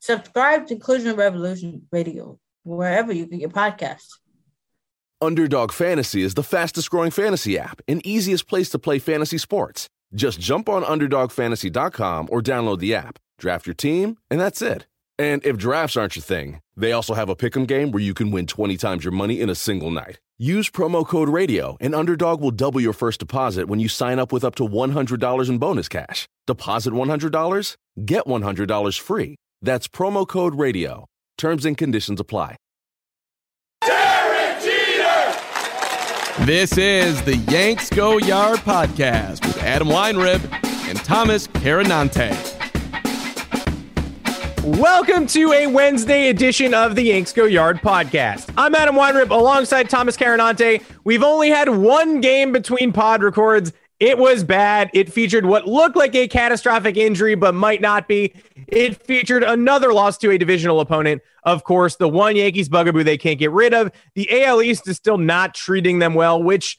Subscribe to Inclusion Revolution Radio wherever you get your podcasts. Underdog Fantasy is the fastest growing fantasy app and easiest place to play fantasy sports. Just jump on UnderdogFantasy.com or download the app, draft your team, and that's it. And if drafts aren't your thing, they also have a pick'em game where you can win 20 times your money in a single night. Use promo code RADIO, and Underdog will double your first deposit when you sign up with up to $100 in bonus cash. Deposit $100, get $100 free. That's promo code RADIO. Terms and conditions apply. Derek Jeter! This is the Yanks Go Yard podcast with Adam Weinrib and Thomas Carannante. Welcome to a Wednesday edition of the Yanks Go Yard podcast. I'm Adam Weinrib alongside Thomas Carannante. We've only had one game between pod records. It was bad. It featured what looked like a catastrophic injury, but might not be. It featured another loss to a divisional opponent. Of course, the one Yankees bugaboo they can't get rid of. The AL East is still not treating them well, which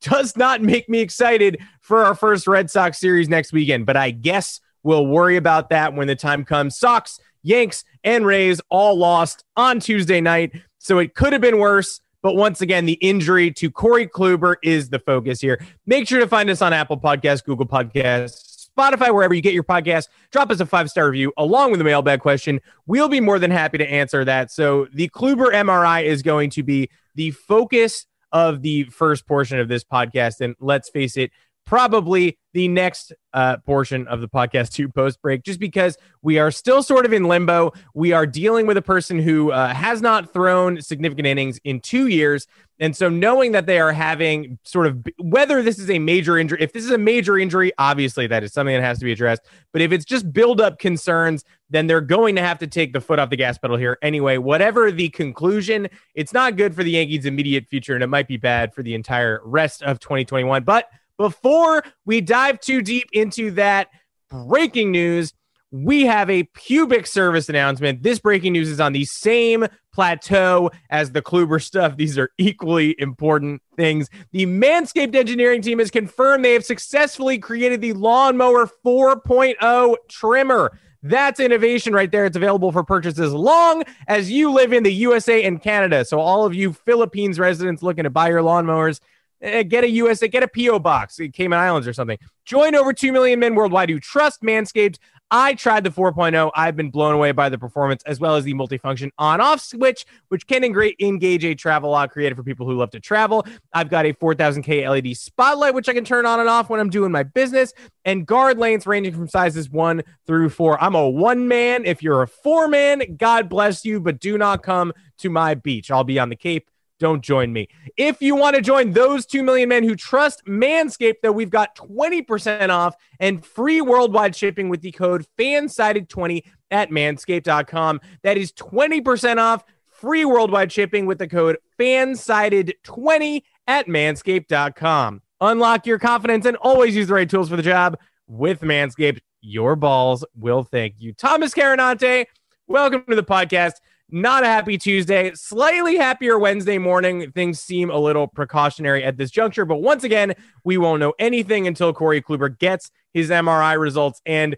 does not make me excited for our first Red Sox series next weekend. But I guess we'll worry about that when the time comes. Sox, Yanks, and Rays all lost on Tuesday night. So it could have been worse. But once again, the injury to Corey Kluber is the focus here. Make sure to find us on Apple Podcasts, Google Podcasts, Spotify, wherever you get your podcast. Drop us a five star review along with a mailbag question. We'll be more than happy to answer that. So, the Kluber MRI is going to be the focus of the first portion of this podcast. And let's face it, probably the next uh, portion of the podcast to post break, just because we are still sort of in limbo. We are dealing with a person who uh, has not thrown significant innings in two years. And so, knowing that they are having sort of whether this is a major injury, if this is a major injury, obviously that is something that has to be addressed. But if it's just build up concerns, then they're going to have to take the foot off the gas pedal here anyway. Whatever the conclusion, it's not good for the Yankees' immediate future, and it might be bad for the entire rest of 2021. But before we dive too deep into that breaking news, we have a pubic service announcement. This breaking news is on the same plateau as the Kluber stuff. These are equally important things. The Manscaped engineering team has confirmed they have successfully created the Lawnmower 4.0 trimmer. That's innovation right there. It's available for purchase as long as you live in the USA and Canada. So, all of you Philippines residents looking to buy your lawnmowers, get a USA, get a PO box, eh, Cayman Islands or something. Join over 2 million men worldwide who trust Manscaped. I tried the 4.0. I've been blown away by the performance as well as the multifunction on off switch, which can engage a travel lock created for people who love to travel. I've got a 4000K LED spotlight, which I can turn on and off when I'm doing my business, and guard lanes ranging from sizes one through four. I'm a one man. If you're a four man, God bless you, but do not come to my beach. I'll be on the Cape don't join me. If you want to join those 2 million men who trust Manscaped, though, we've got 20% off and free worldwide shipping with the code FANSIDED20 at manscaped.com. That is 20% off free worldwide shipping with the code FANSIDED20 at manscaped.com. Unlock your confidence and always use the right tools for the job with Manscaped. Your balls will thank you. Thomas Carannante, welcome to the podcast. Not a happy Tuesday, slightly happier Wednesday morning. Things seem a little precautionary at this juncture, but once again, we won't know anything until Corey Kluber gets his MRI results. And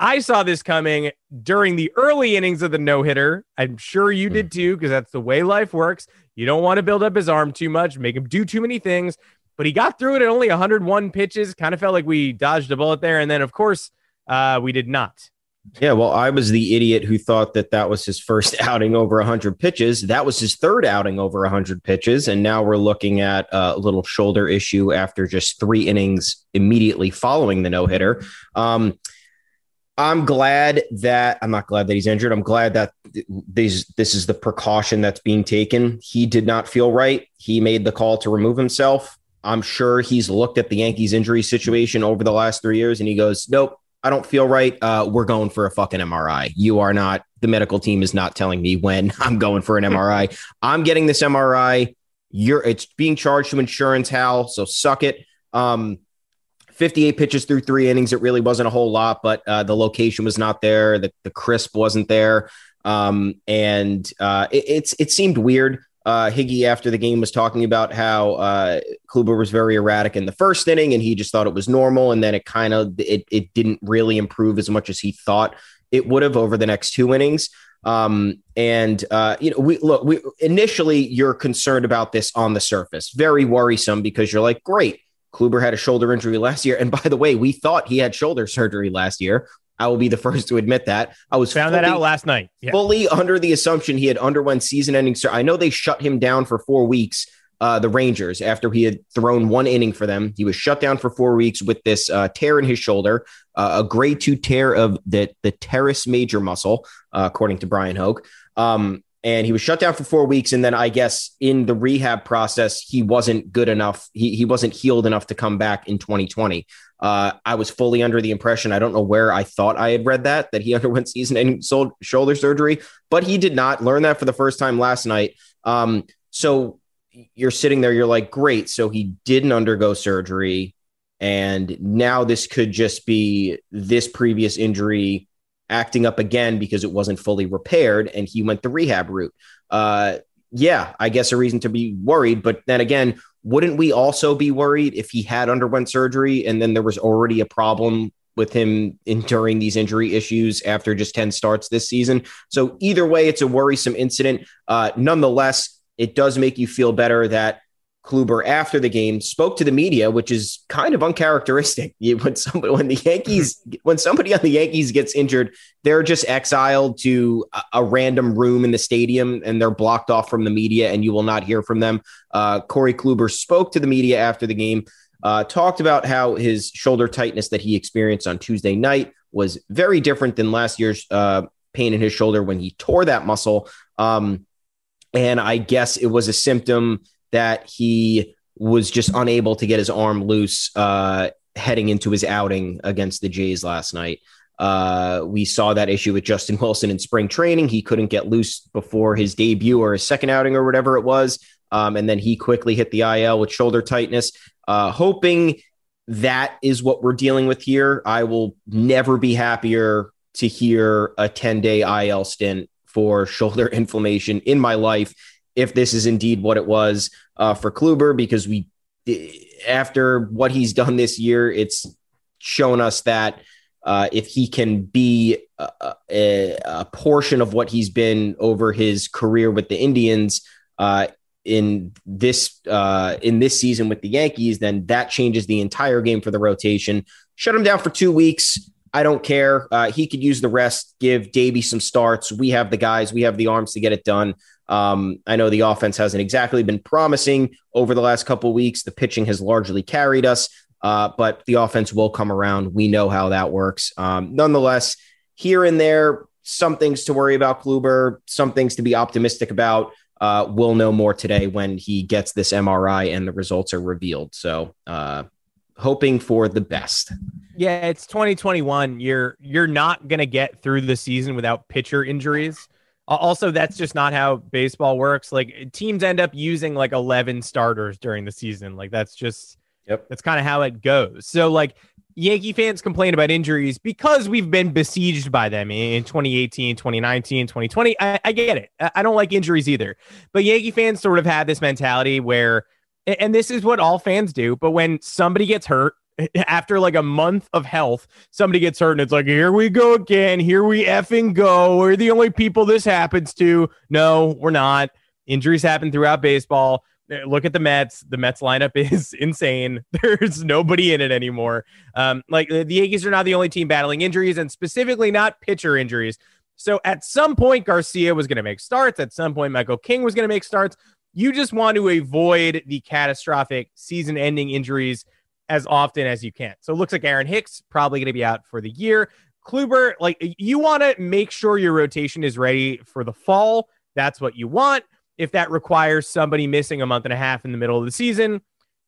I saw this coming during the early innings of the no hitter. I'm sure you did too, because that's the way life works. You don't want to build up his arm too much, make him do too many things. But he got through it at only 101 pitches. Kind of felt like we dodged a bullet there. And then, of course, uh, we did not. Yeah, well, I was the idiot who thought that that was his first outing over 100 pitches. That was his third outing over 100 pitches. And now we're looking at a little shoulder issue after just three innings immediately following the no hitter. Um, I'm glad that I'm not glad that he's injured. I'm glad that these this is the precaution that's being taken. He did not feel right. He made the call to remove himself. I'm sure he's looked at the Yankees injury situation over the last three years and he goes, Nope, I don't feel right. Uh, we're going for a fucking MRI. You are not. The medical team is not telling me when I'm going for an MRI. I'm getting this MRI. You're. It's being charged to insurance, Hal. So suck it. Um, 58 pitches through three innings. It really wasn't a whole lot, but uh, the location was not there. The, the crisp wasn't there. Um, and uh, it, it's it seemed weird. Uh, Higgy after the game was talking about how uh, Kluber was very erratic in the first inning, and he just thought it was normal, and then it kind of it it didn't really improve as much as he thought it would have over the next two innings. Um, and uh, you know, we look. We initially you're concerned about this on the surface, very worrisome because you're like, great, Kluber had a shoulder injury last year, and by the way, we thought he had shoulder surgery last year. I will be the first to admit that. I was found fully, that out last night. Yeah. Fully under the assumption he had underwent season-ending. Sur- I know they shut him down for four weeks. Uh, the Rangers after he had thrown one inning for them. He was shut down for four weeks with this uh, tear in his shoulder, uh, a grade two tear of the the teres major muscle, uh, according to Brian Hoch. Um, and he was shut down for four weeks. And then I guess in the rehab process, he wasn't good enough. He, he wasn't healed enough to come back in 2020. Uh, I was fully under the impression, I don't know where I thought I had read that, that he underwent season ending shoulder surgery, but he did not learn that for the first time last night. Um, so you're sitting there, you're like, great. So he didn't undergo surgery. And now this could just be this previous injury acting up again because it wasn't fully repaired and he went the rehab route. Uh, yeah, I guess a reason to be worried. But then again, wouldn't we also be worried if he had underwent surgery and then there was already a problem with him enduring these injury issues after just 10 starts this season? So either way, it's a worrisome incident. Uh, nonetheless, it does make you feel better that Kluber after the game spoke to the media, which is kind of uncharacteristic. When somebody, when the Yankees, when somebody on the Yankees gets injured, they're just exiled to a, a, random room in the stadium and they're blocked off from the media, and you will not hear from them. Uh, Corey Kluber spoke to the media after the game, uh, talked about how his shoulder tightness that he experienced on Tuesday night was very different than last year's uh, pain in his shoulder when he tore that muscle. Um, and I guess it was a symptom that he was just unable to get his arm loose uh, heading into his outing against the Jays last night. Uh, we saw that issue with Justin Wilson in spring training. He couldn't get loose before his debut or his second outing or whatever it was. Um, and then he quickly hit the IL with shoulder tightness. Uh, hoping that is what we're dealing with here. I will never be happier to hear a 10 day IL stint for shoulder inflammation in my life if this is indeed what it was uh, for Kluber, because we, after what he's done this year, it's shown us that uh, if he can be a, a, a, portion of what he's been over his career with the Indians uh, in this uh, in this season with the Yankees, then that changes the entire game for the rotation. Shut him down for two weeks. I don't care. Uh, he could use the rest. Give Deivi some starts. We have the guys. We have the arms to get it done. Um, I know the offense hasn't exactly been promising over the last couple weeks. The pitching has largely carried us, uh, but the offense will come around. We know how that works. Um, nonetheless, here and there, some things to worry about Kluber, some things to be optimistic about. Uh, we'll know more today when he gets this MRI and the results are revealed. So, uh, hoping for the best. Yeah, it's 2021. You're you're not gonna get through the season without pitcher injuries. Also, that's just not how baseball works. Like teams end up using like 11 starters during the season. Like that's just, yep. that's kind of how it goes. So, like, Yankee fans complain about injuries because we've been besieged by them in 2018, 2019, 2020. I, I get it. I don't like injuries either. But Yankee fans sort of had this mentality where, and this is what all fans do, but when somebody gets hurt, after like a month of health, somebody gets hurt and it's like, here we go again. Here we effing go. We're the only people this happens to. No, we're not. Injuries happen throughout baseball. Eh, look at the Mets. The Mets lineup is insane. There's nobody in it anymore. Um, like the Yankees are not the only team battling injuries and specifically not pitcher injuries. So at some point, Garcia was going to make starts. At some point, Michael King was going to make starts. You just want to avoid the catastrophic season ending injuries as often as you can. So it looks like Aaron Hicks probably going to be out for the year. Kluber, like you want to make sure your rotation is ready for the fall. That's what you want. If that requires somebody missing a month and a half in the middle of the season,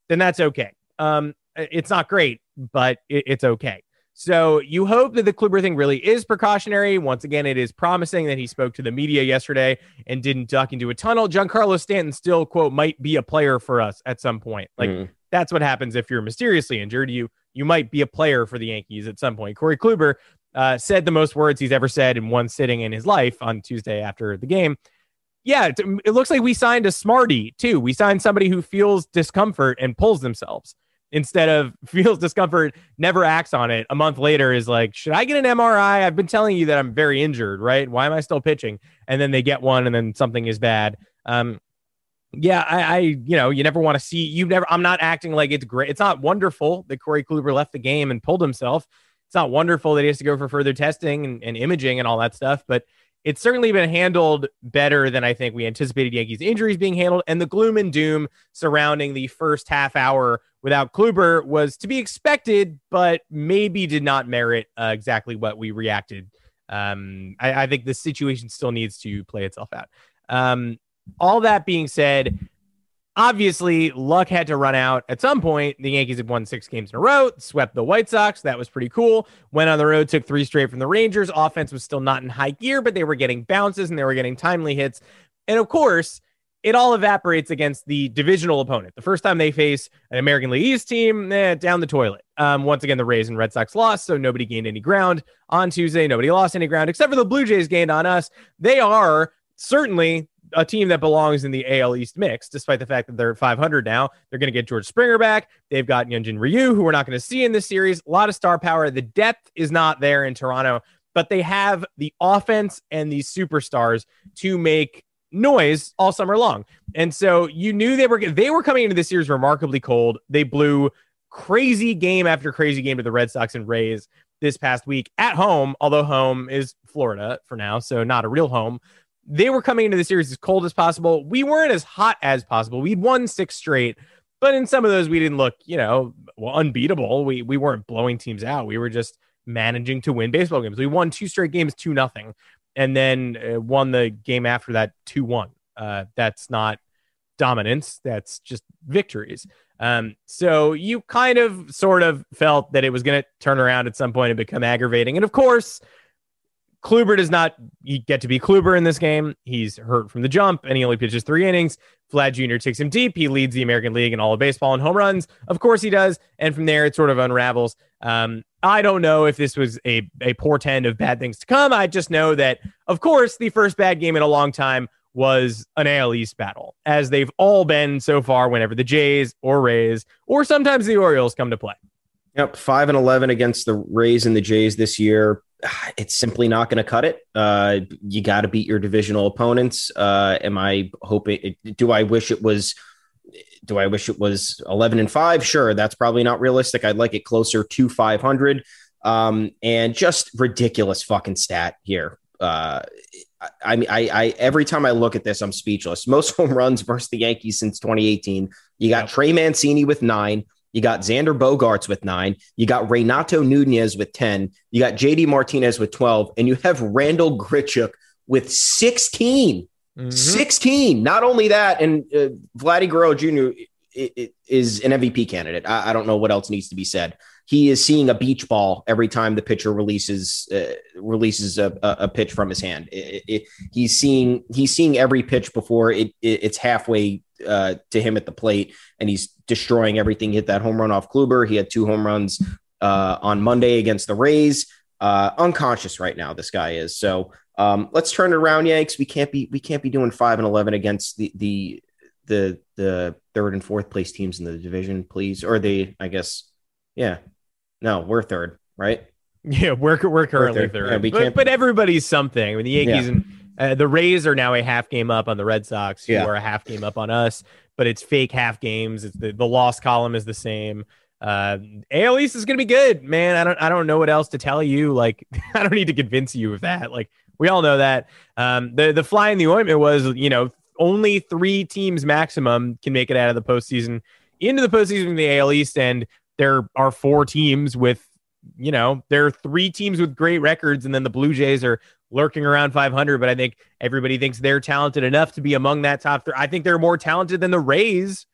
then that's okay. Um, it's not great, but it, it's okay. So you hope that the Kluber thing really is precautionary. Once again, it is promising that he spoke to the media yesterday and didn't duck into a tunnel. Giancarlo Stanton still, quote, might be a player for us at some point. Like mm. That's what happens if you're mysteriously injured. You you might be a player for the Yankees at some point. Corey Kluber uh, said the most words he's ever said in one sitting in his life on Tuesday after the game. Yeah, it, it looks like we signed a smarty too. We signed somebody who feels discomfort and pulls themselves instead of feels discomfort, never acts on it. A month later is like, should I get an MRI? I've been telling you that I'm very injured, right? Why am I still pitching? And then they get one, and then something is bad. Um, yeah, I, I, you know, you never want to see you never. I'm not acting like it's great. It's not wonderful that Corey Kluber left the game and pulled himself. It's not wonderful that he has to go for further testing and, and imaging and all that stuff, but it's certainly been handled better than I think we anticipated Yankees injuries being handled. And the gloom and doom surrounding the first half hour without Kluber was to be expected, but maybe did not merit uh, exactly what we reacted. Um, I, I, think the situation still needs to play itself out. Um, all that being said, obviously luck had to run out at some point. The Yankees had won six games in a row, swept the White Sox. That was pretty cool. Went on the road, took three straight from the Rangers. Offense was still not in high gear, but they were getting bounces and they were getting timely hits. And of course, it all evaporates against the divisional opponent. The first time they face an American League East team, eh, down the toilet. Um, once again, the Rays and Red Sox lost, so nobody gained any ground on Tuesday. Nobody lost any ground except for the Blue Jays gained on us. They are certainly a team that belongs in the AL East mix, despite the fact that they're at 500 now. They're going to get George Springer back. They've got Hyun-jin Ryu, who we're not going to see in this series. A lot of star power. The depth is not there in Toronto, but they have the offense and these superstars to make noise all summer long. And so you knew they were they were coming into this series remarkably cold. They blew crazy game after crazy game to the Red Sox and Rays this past week at home, although home is Florida for now, so not a real home they were coming into the series as cold as possible. We weren't as hot as possible. We'd won six straight, but in some of those we didn't look, you know, well, unbeatable. We we weren't blowing teams out. We were just managing to win baseball games. We won two straight games, two nothing, and then uh, won the game after that two one. Uh, that's not dominance. That's just victories. Um, so you kind of sort of felt that it was going to turn around at some point and become aggravating. And of course, Kluber does not get to be Kluber in this game. He's hurt from the jump and he only pitches three innings. Vlad Jr. takes him deep. He leads the American League in all of baseball and home runs. Of course he does. And from there, it sort of unravels. Um, I don't know if this was a, a portend of bad things to come. I just know that, of course, the first bad game in a long time was an AL East battle, as they've all been so far whenever the Jays or Rays or sometimes the Orioles come to play. Yep, five and eleven against the Rays and the Jays this year. It's simply not going to cut it. Uh, you got to beat your divisional opponents. Uh, am I hoping? Do I wish it was? Do I wish it was eleven and five? Sure, that's probably not realistic. I'd like it closer to five hundred. Um, and just ridiculous fucking stat here. Uh, I mean, I, I every time I look at this, I'm speechless. Most home runs versus the Yankees since 2018. You got yep. Trey Mancini with nine. You got Xander Bogaerts with nine. You got Renato Nunez with 10. You got JD Martinez with 12. And you have Randall Grichuk with 16. Mm-hmm. 16. Not only that, and uh, Vladdy Guerrero Jr. is an MVP candidate. I, I, don't know what else needs to be said. He is seeing a beach ball every time the pitcher releases uh, releases a, a, pitch from his hand. It, it, he's seeing he's seeing every pitch before it, it's halfway uh, to him at the plate, and he's destroying everything. He hit that home run off Kluber. He had two home runs uh, on Monday against the Rays. Uh, unconscious right now, this guy is. So um, let's turn it around, Yanks. We can't be we can't be doing five and eleven against the the the the third and fourth place teams in the division, please. Or the I guess, yeah. No, we're third, right? Yeah, we're we're currently we're third. third. Yeah, but, but, everybody's something. I mean, the Yankees yeah. and uh, the Rays are now a half game up on the Red Sox, who yeah. are a half game up on us, but it's fake half games. It's the, the loss column is the same. Uh, AL East is going to be good, man. I don't I don't know what else to tell you. Like I don't need to convince you of that. Like we all know that. Um, the the fly in the ointment was you know only three teams maximum can make it out of the postseason into the postseason in the AL East, and there are four teams with you know there are three teams with great records, and then the Blue Jays are lurking around 500, but I think everybody thinks they're talented enough to be among that top three. I think they're more talented than the Rays,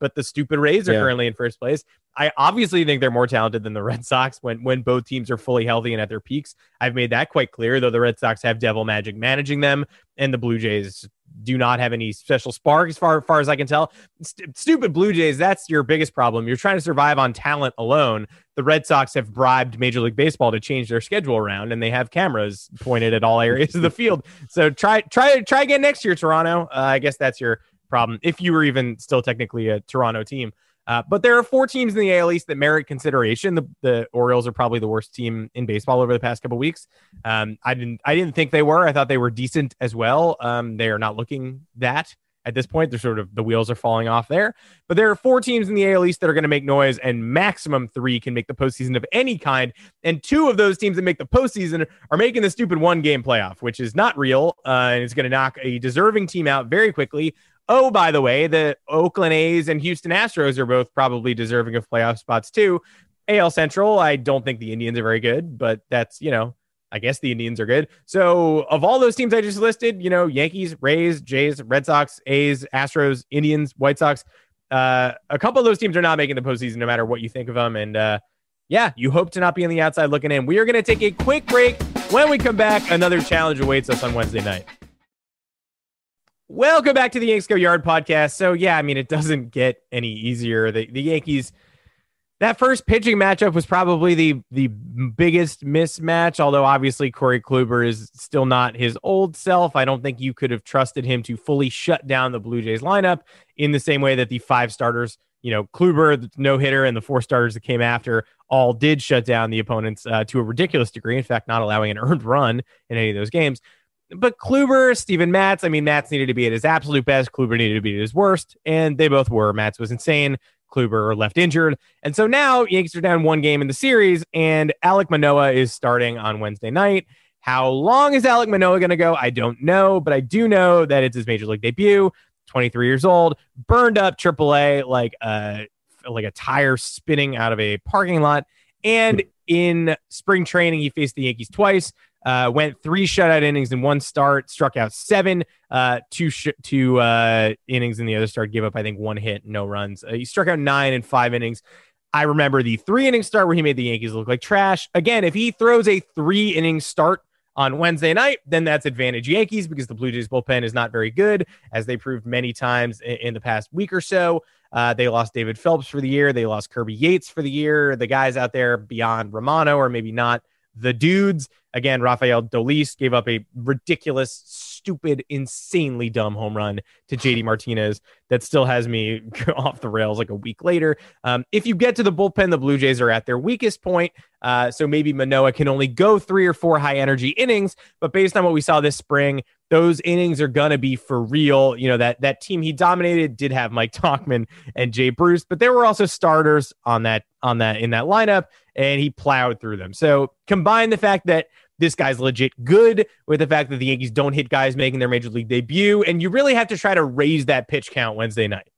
but the stupid Rays are Yeah. currently in first place. I obviously think they're more talented than the Red Sox when when both teams are fully healthy and at their peaks. I've made that quite clear, though the Red Sox have Devil Magic managing them, and the Blue Jays do not have any special spark as far, far as I can tell. St- stupid Blue Jays, that's your biggest problem. You're trying to survive on talent alone. The Red Sox have bribed Major League Baseball to change their schedule around, and they have cameras pointed at all areas of the field. So try try try again next year, Toronto. Uh, I guess that's your problem if you were even still technically a Toronto team. Uh, but there are four teams in the AL East that merit consideration. The, the Orioles are probably the worst team in baseball over the past couple weeks. Um, I didn't I didn't think they were. I thought they were decent as well. Um, they are not looking that at this point. They're sort of the wheels are falling off there. But there are four teams in the AL East that are going to make noise, and maximum three can make the postseason of any kind. And two of those teams that make the postseason are making the stupid one game playoff, which is not real, uh, and it's going to knock a deserving team out very quickly. Oh, by the way, the Oakland A's and Houston Astros are both probably deserving of playoff spots too. AL Central, I don't think the Indians are very good, but that's, you know, I guess the Indians are good. So, of all those teams I just listed, you know, Yankees, Rays, Jays, Red Sox, A's, Astros, Indians, White Sox, uh, a couple of those teams are not making the postseason no matter what you think of them. And uh, yeah, you hope to not be on the outside looking in. We are going to take a quick break. When we come back, another challenge awaits us on Wednesday night. Welcome back to the Yanks Go Yard podcast. So yeah, I mean it doesn't get any easier. The the Yankees that first pitching matchup was probably the the biggest mismatch. Although obviously Corey Kluber is still not his old self. I don't think you could have trusted him to fully shut down the Blue Jays lineup in the same way that the five starters, you know, Kluber, no hitter, and the four starters that came after all did shut down the opponents uh, to a ridiculous degree. In fact, not allowing an earned run in any of those games. But Kluber, Steven Matz, I mean, Matz needed to be at his absolute best. Kluber needed to be at his worst, and they both were. Matz was insane. Kluber left injured. And so now Yankees are down one game in the series, and Alek Manoah is starting on Wednesday night. How long is Alek Manoah going to go? I don't know, but I do know that it's his major league debut. 23 years old, burned up AAA like a like a tire spinning out of a parking lot. And in spring training, he faced the Yankees twice. Uh, went three shutout innings in one start, struck out seven, uh, two sh- two uh, innings in the other start, gave up I think one hit, no runs. Uh, he struck out nine in five innings. I remember the three inning start where he made the Yankees look like trash. Again, if he throws a three inning start on Wednesday night, then that's advantage Yankees because the Blue Jays bullpen is not very good, as they proved many times in, in the past week or so. Uh, they lost David Phelps for the year. They lost Kirby Yates for the year. The guys out there beyond Romano or maybe not the dudes. Again, Rafael Dolis gave up a ridiculous, stupid, insanely dumb home run to JD Martinez that still has me off the rails like a week later. Um, if you get to the bullpen, the Blue Jays are at their weakest point. Uh, so maybe Manoah can only go three or four high energy innings. But based on what we saw this spring, those innings are gonna be for real. You know that that team he dominated did have Mike Tauchman and Jay Bruce, but there were also starters on that on that in that lineup, and he plowed through them. So combine the fact that this guy's legit good with the fact that the Yankees don't hit guys making their major league debut, and you really have to try to raise that pitch count Wednesday night.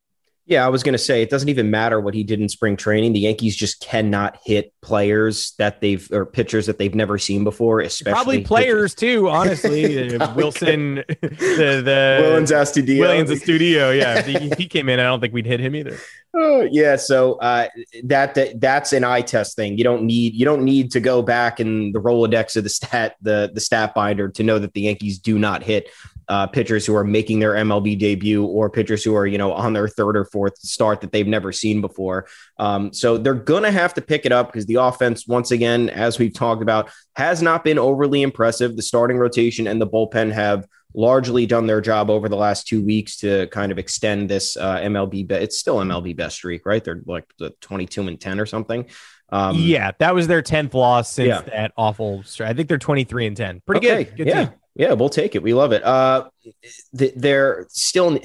Yeah, I was going to say it doesn't even matter what he did in spring training. The Yankees just cannot hit players that they've or pitchers that they've never seen before, especially Probably players too, honestly. Uh, Wilson, the the Willians Astudillo. Williams Studio. Yeah, if he, if he came in, I don't think we'd hit him either. Oh, yeah, so uh, that, that that's an eye test thing. You don't need you don't need to go back in the Rolodex of the stat the the stat binder to know that the Yankees do not hit uh, pitchers who are making their MLB debut or pitchers who are you know on their third or fourth start that they've never seen before. Um, so they're gonna have to pick it up because the offense, once again, as we've talked about, has not been overly impressive. The starting rotation and the bullpen have largely done their job over the last two weeks to kind of extend this uh, MLB. Be- it's still MLB best streak, right? They're like the 22 and 10 or something. Um, yeah, that was their tenth loss since Yeah. that awful. Stretch. I think they're twenty three and ten. Pretty okay, good. Good yeah. team. Yeah, we'll take it. We love it. Uh, th- still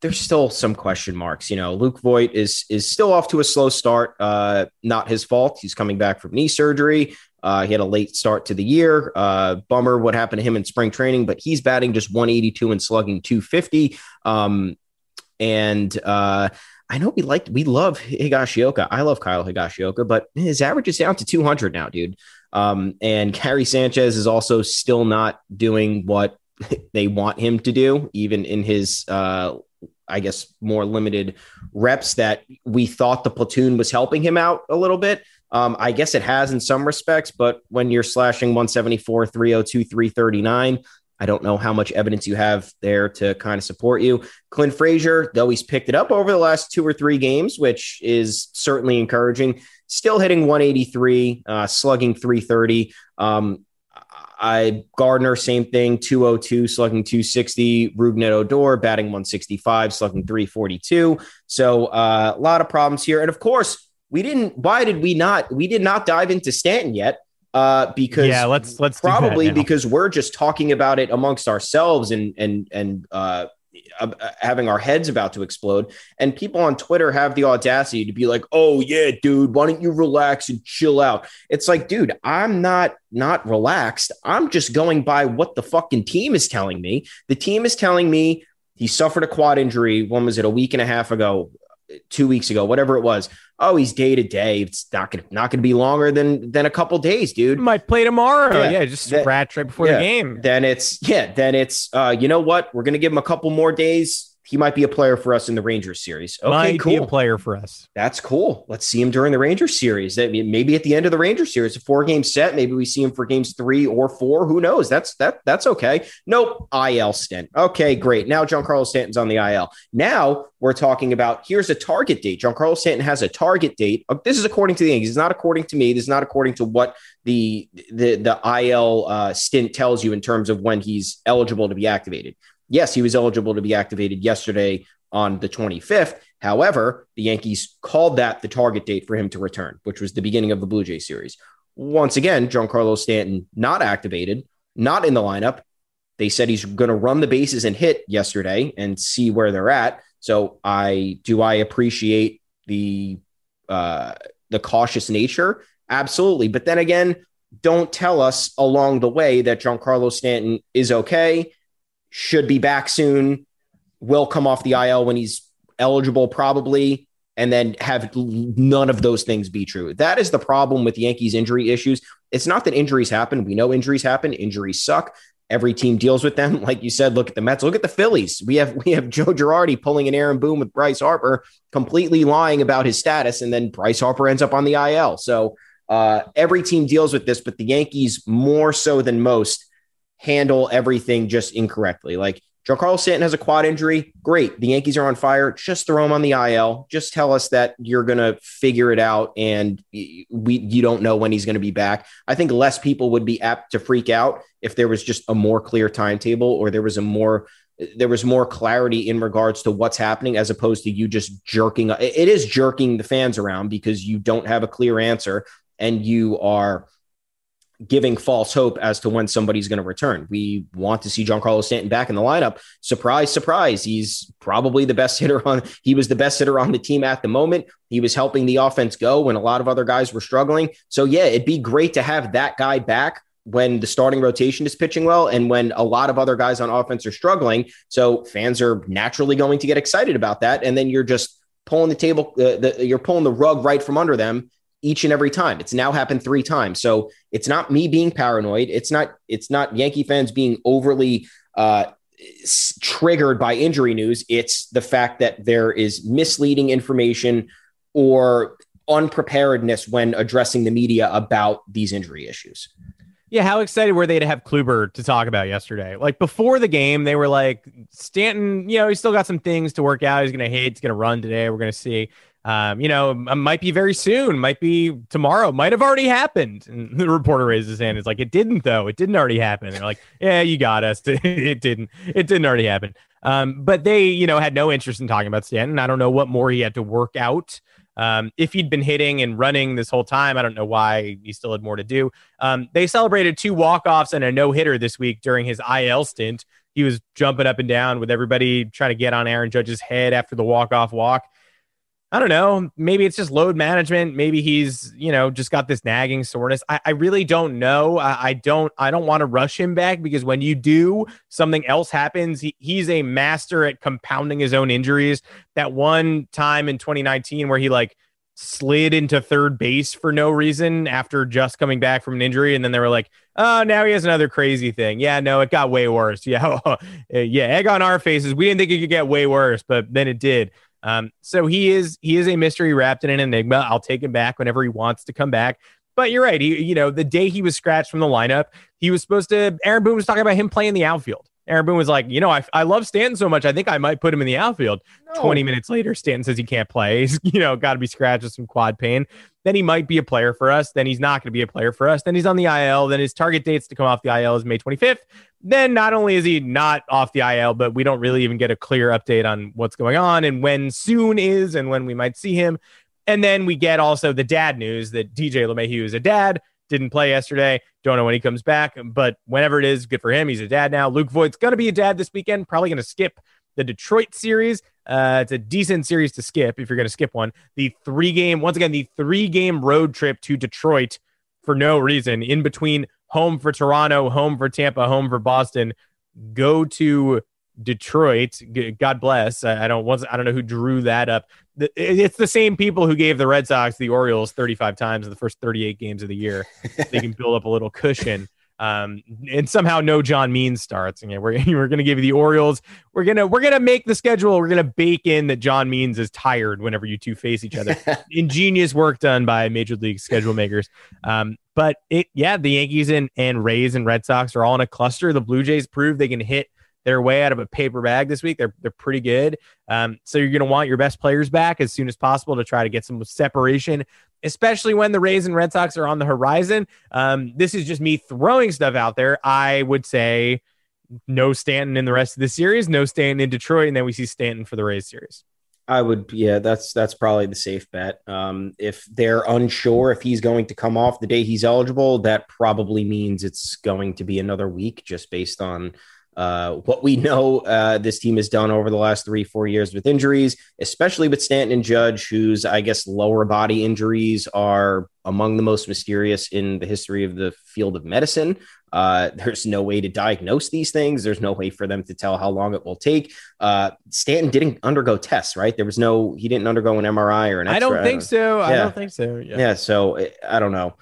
there's still some question marks. You know, Luke Voit is is still off to a slow start. Uh, not his fault. He's coming back from knee surgery. Uh, he had a late start to the year. Uh, bummer what happened to him in spring training, but he's batting just 182 and slugging 250. Um, and uh, I know we like we love Higashioka. I love Kyle Higashioka, but his average is down to 200 now, dude. Um, and Gary Sanchez is also still not doing what they want him to do, even in his uh, I guess, more limited reps that we thought the platoon was helping him out a little bit. Um, I guess it has in some respects, but when you're slashing 174, 302, 339, I don't know how much evidence you have there to kind of support you. Clint Frazier, though he's picked it up over the last two or three games, which is certainly encouraging, still hitting 183, uh, slugging 330. Um, I Gardner, same thing, 202, slugging 260. Rougned Odor, batting 165, slugging 342. So uh, a lot of problems here. And of course, we didn't. Why did we not? We did not dive into Stanton yet. Uh, because yeah, let's let's probably because we're just talking about it amongst ourselves and and and uh, uh, having our heads about to explode. And people on Twitter have the audacity to be like, "Oh yeah, dude, why don't you relax and chill out?" It's like, dude, I'm not not relaxed. I'm just going by what the fucking team is telling me. The team is telling me he suffered a quad injury. When was it? A week and a half ago, two weeks ago, whatever it was oh, he's day to day. It's not gonna not gonna be longer than than a couple days, dude. Might play tomorrow. Yeah, yeah just scratch right before yeah. the game. Then it's yeah, then it's uh, you know what? We're gonna give him a couple more days he might be a player for us in the Rangers series. Okay, might cool. be a player for us. That's cool. Let's see him during the Rangers series. Maybe at the end of the Rangers series, a four game set. Maybe we see him for games three or four. Who knows? That's that. That's okay. Nope. IL stint. Okay, great. Now John Giancarlo Stanton's on the IL. Now we're talking about here's a target date. Giancarlo Stanton has a target date. Uh, this is according to the Yankees. It's not according to me. This is not according to what the the the IL uh, stint tells you in terms of when he's eligible to be activated yes, he was eligible to be activated yesterday on the 25th. However, the Yankees called that the target date for him to return, which was the beginning of the Blue Jay series. Once again, Giancarlo Stanton not activated, not in the lineup. They said he's going to run the bases and hit yesterday and see where they're at. So I do I appreciate the uh, the cautious nature, absolutely. But then again, don't tell us along the way that Giancarlo Stanton is okay should be back soon, will come off the IL when he's eligible, probably, and then have none of those things be true. That is the problem with Yankees injury issues. It's not that injuries happen. We know injuries happen. Injuries suck. Every team deals with them. Like you said, look at the Mets. Look at the Phillies. We have we have Joe Girardi pulling an Aaron Boone with Bryce Harper, completely lying about his status, and then Bryce Harper ends up on the IL. So uh, every team deals with this, but the Yankees more so than most handle everything just incorrectly. Like Giancarlo Stanton has a quad injury. Great. The Yankees are on fire. Just throw him on the IL. Just tell us that you're going to figure it out and we you don't know when he's going to be back. I think less people would be apt to freak out if there was just a more clear timetable or there was a more there was more clarity in regards to what's happening as opposed to you just jerking it is jerking the fans around because you don't have a clear answer and you are giving false hope as to when somebody's going to return. We want to see Giancarlo Stanton back in the lineup. Surprise, surprise. He's probably the best hitter on he was the best hitter on the team at the moment. He was helping the offense go when a lot of other guys were struggling. So yeah, it'd be great to have that guy back when the starting rotation is pitching well and when a lot of other guys on offense are struggling. So fans are naturally going to get excited about that and then you're just pulling the table uh, the, you're pulling the rug right from under them each and every time. It's now happened three times. So it's not me being paranoid. It's not it's not Yankee fans being overly uh, triggered by injury news. It's the fact that there is misleading information or unpreparedness when addressing the media about these injury issues. Yeah, how excited were they to have Kluber to talk about yesterday? Like before the game, they were like, Stanton, you know, he's still got some things to work out. He's going to hit, he's going to run today. We're going to see um, you know, might be very soon, might be tomorrow, might have already happened. And the reporter raises his hand. It's like, it didn't though. It didn't already happen. And they're like, yeah, you got us. it didn't. It didn't already happen. Um, but they, you know, had no interest in talking about Stanton. I don't know what more he had to work out. Um, if he'd been hitting and running this whole time, I don't know why he still had more to do. Um, they celebrated two walk-offs and a no-hitter this week during his IL stint. He was jumping up and down with everybody trying to get on Aaron Judge's head after the walk-off walk. I don't know. Maybe it's just load management. Maybe he's, you know, just got this nagging soreness. I, I really don't know. I, I, don't. I don't want to rush him back because when you do, something else happens. He, he's a master at compounding his own injuries. That one time in 2019 where he like slid into third base for no reason after just coming back from an injury. And then they were like, oh, now he has another crazy thing. Yeah, no, it got way worse. Yeah. yeah. Egg on our faces. We didn't think it could get way worse, but then it did. Um, so he is he is a mystery wrapped in an enigma. I'll take him back whenever he wants to come back. But you're right. He, you know, the day he was scratched from the lineup, he was supposed to. Aaron Boone was talking about him playing the outfield. Aaron Boone was like, you know, I, I love Stanton so much. I think I might put him in the outfield. No. 20 minutes later, Stanton says he can't play. He's, you know, got to be scratched with some quad pain. Then he might be a player for us. Then he's not going to be a player for us. Then he's on the IL. Then his target dates to come off the IL is May 25th. Then not only is he not off the IL, but we don't really even get a clear update on what's going on and when soon is and when we might see him. And then we get also the dad news that DJ LeMahieu is a dad didn't play yesterday. Don't know when he comes back, but whenever it is, good for him. He's a dad now. Luke Voit's going to be a dad this weekend. Probably going to skip the Detroit series. Uh, it's a decent series to skip if you're going to skip one. The three game, once again, the three game road trip to Detroit for no reason in between home for Toronto, home for Tampa, home for Boston. Go to Detroit. God bless. I don't I don't know who drew that up. It's the same people who gave the Red Sox the Orioles 35 times in the first 38 games of the year. they can build up a little cushion. Um, and somehow no John Means starts. And we're we're gonna give you the Orioles. We're gonna we're gonna make the schedule. We're gonna bake in that John Means is tired whenever you two face each other. Ingenious work done by Major League schedule makers. Um, but it yeah, the Yankees and, and Rays and Red Sox are all in a cluster. The Blue Jays prove they can hit their way out of a paper bag this week. They're they're pretty good. Um, so you're going to want your best players back as soon as possible to try to get some separation, especially when the Rays and Red Sox are on the horizon. Um, this is just me throwing stuff out there. I would say no Stanton in the rest of the series, no Stanton in Detroit, and then we see Stanton for the Rays series. I would, yeah, that's that's probably the safe bet. Um, if they're unsure if he's going to come off the day he's eligible, that probably means it's going to be another week, just based on uh, what we know uh, this team has done over the last three, four years with injuries, especially with Stanton and Judge, whose, I guess, lower body injuries are among the most mysterious in the history of the field of medicine. Uh, there's no way to diagnose these things. There's no way for them to tell how long it will take. Uh, Stanton didn't undergo tests, right? There was no, he didn't undergo an MRI or an X-ray. I don't think so. Yeah. I don't think so. Yeah. yeah so I don't know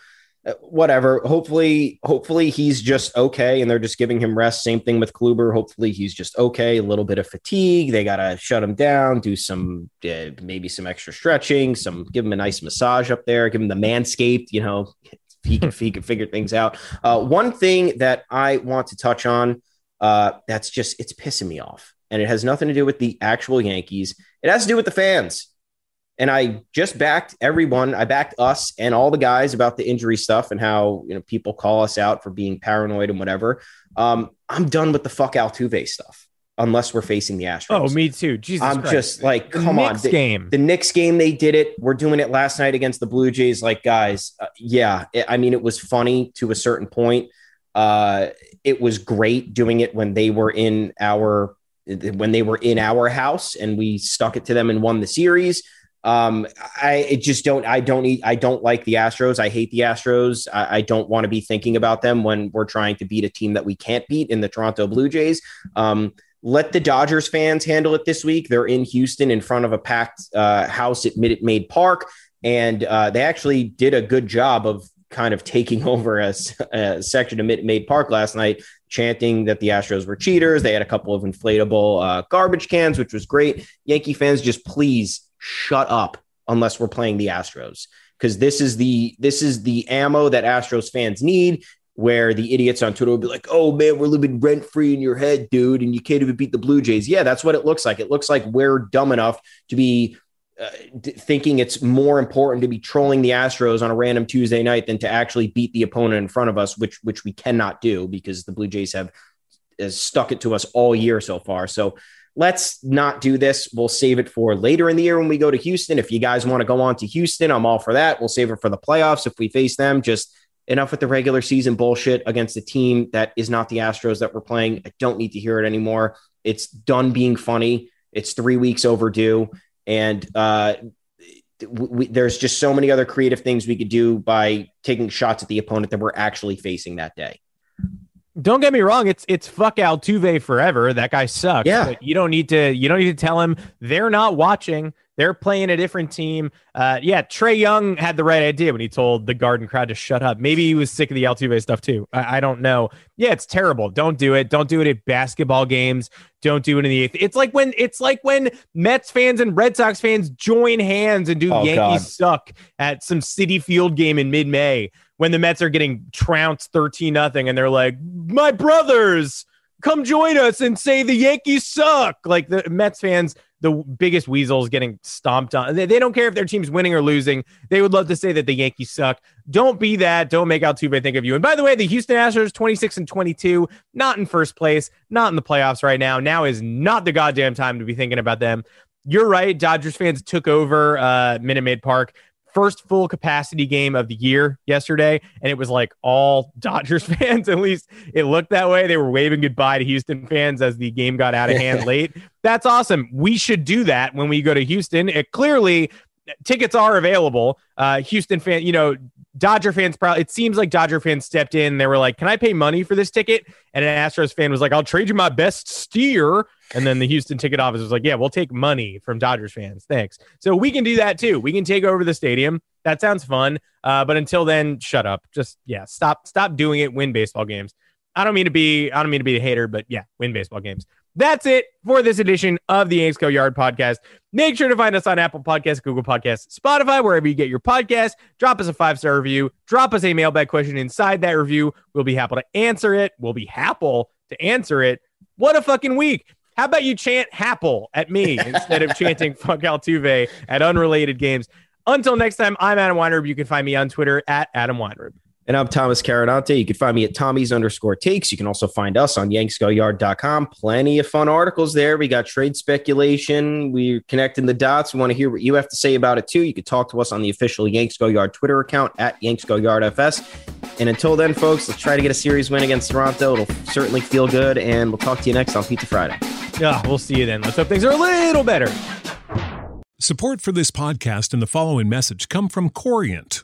whatever. Hopefully, hopefully he's just okay, and they're just giving him rest. Same thing with Kluber. Hopefully he's just okay. A little bit of fatigue. They gotta shut him down. Do some uh, maybe some extra stretching. Some give him a nice massage up there. Give him the manscaped. You know, he can he can figure things out. Uh, one thing that I want to touch on. Uh, that's just it's pissing me off, and it has nothing to do with the actual Yankees. It has to do with the fans and I just backed everyone. I backed us and all the guys about the injury stuff and how you know people call us out for being paranoid and whatever. Um, I'm done with the fuck Altuve stuff unless we're facing the Astros. Oh, me too. Jesus, I'm Christ. just like, come on, the, game. The Knicks game, they did it. We're doing it last night against the Blue Jays. Like, guys, uh, yeah. It, I mean, it was funny to a certain point. Uh, it was great doing it when they were in our when they were in our house and we stuck it to them and won the series. Um, I just don't. I don't. Eat, I don't like the Astros. I hate the Astros. I, I don't want to be thinking about them when we're trying to beat a team that we can't beat in the Toronto Blue Jays. Um, let the Dodgers fans handle it this week. They're in Houston in front of a packed uh, house at Minute Maid Park, and uh, they actually did a good job of kind of taking over a, a section of Minute Maid Park last night, chanting that the Astros were cheaters. They had a couple of inflatable uh, garbage cans, which was great. Yankee fans, just please shut up unless we're playing the Astros because this is the this is the ammo that Astros fans need. Where the idiots on Twitter will be like, "Oh man, we're living rent free in your head, dude, and you can't even beat the Blue Jays." Yeah, that's what it looks like. It looks like we're dumb enough to be uh, d- thinking it's more important to be trolling the Astros on a random Tuesday night than to actually beat the opponent in front of us, which which we cannot do because the Blue Jays have stuck it to us all year so far. So let's not do this. We'll save it for later in the year when we go to Houston. If you guys want to go on to Houston, I'm all for that. We'll save it for the playoffs if we face them. Just enough with the regular season bullshit against a team that is not the Astros that we're playing. I don't need to hear it anymore. It's done being funny. It's three weeks overdue. And uh, we, there's just so many other creative things we could do by taking shots at the opponent that we're actually facing that day. Don't get me wrong, it's it's fuck Altuve forever. That guy sucks. Yeah. But you don't need to you don't need to tell him they're not watching. They're playing a different team. Uh, yeah, Trae Young had the right idea when he told the Garden crowd to shut up. Maybe he was sick of the Altuve stuff too. I, I don't know. Yeah, it's terrible. Don't do it. Don't do it at basketball games. Don't do it in the eighth. It's like when it's like when Mets fans and Red Sox fans join hands and do Oh, Yankees God. suck at some Citi Field game in mid-May when the Mets are getting trounced 13 nothing and they're like, "My brothers, come join us and say the Yankees suck." Like the Mets fans, the biggest weasels getting stomped on. They, they don't care if their team's winning or losing. They would love to say that the Yankees suck. Don't be that. Don't make Altuve think of you. And by the way, the Houston Astros 26 and 22, not in first place, not in the playoffs right now. Now is not the goddamn time to be thinking about them. You're right. Dodgers fans took over uh, Minute Maid Park first full capacity game of the year yesterday, and it was like all Dodgers fans. At least it looked that way. They were waving goodbye to Houston fans as the game got out of hand late. That's awesome. We should do that when we go to Houston. It clearly tickets are available. Uh, Houston fan, you know, Dodger fans probably. It seems like Dodger fans stepped in. They were like, "Can I pay money for this ticket?" And an Astros fan was like, "I'll trade you my best steer." And then the Houston ticket office was like, "Yeah, we'll take money from Dodgers fans. Thanks." So we can do that too. We can take over the stadium. That sounds fun. Uh, but until then, shut up. Just yeah, stop stop doing it. Win baseball games. I don't mean to be I don't mean to be a hater, but yeah, win baseball games. That's it for this edition of the Yanks Go Yard podcast. Make sure to find us on Apple Podcasts, Google Podcasts, Spotify, wherever you get your podcast. Drop us a five star review. Drop us a mailbag question inside that review. We'll be happy to answer it. We'll be happy to answer it. What a fucking week. How about you chant Happle at me instead of chanting fuck Altuve at unrelated games? Until next time, I'm Adam Weinrib. You can find me on Twitter at Adam Weinrib. And I'm Thomas Carannante. You can find me at Tommy's underscore takes. You can also find us on yanksgoyard.com. Plenty of fun articles there. We got trade speculation. We're connecting the dots. We want to hear what you have to say about it too. You can talk to us on the official Yanks Go Yard Twitter account at Yanks Go Yard FS. And until then, folks, let's try to get a series win against Toronto. It'll certainly feel good. And we'll talk to you next on Pizza Friday. Yeah, we'll see you then. Let's hope things are a little better. Support for this podcast and the following message come from Corient.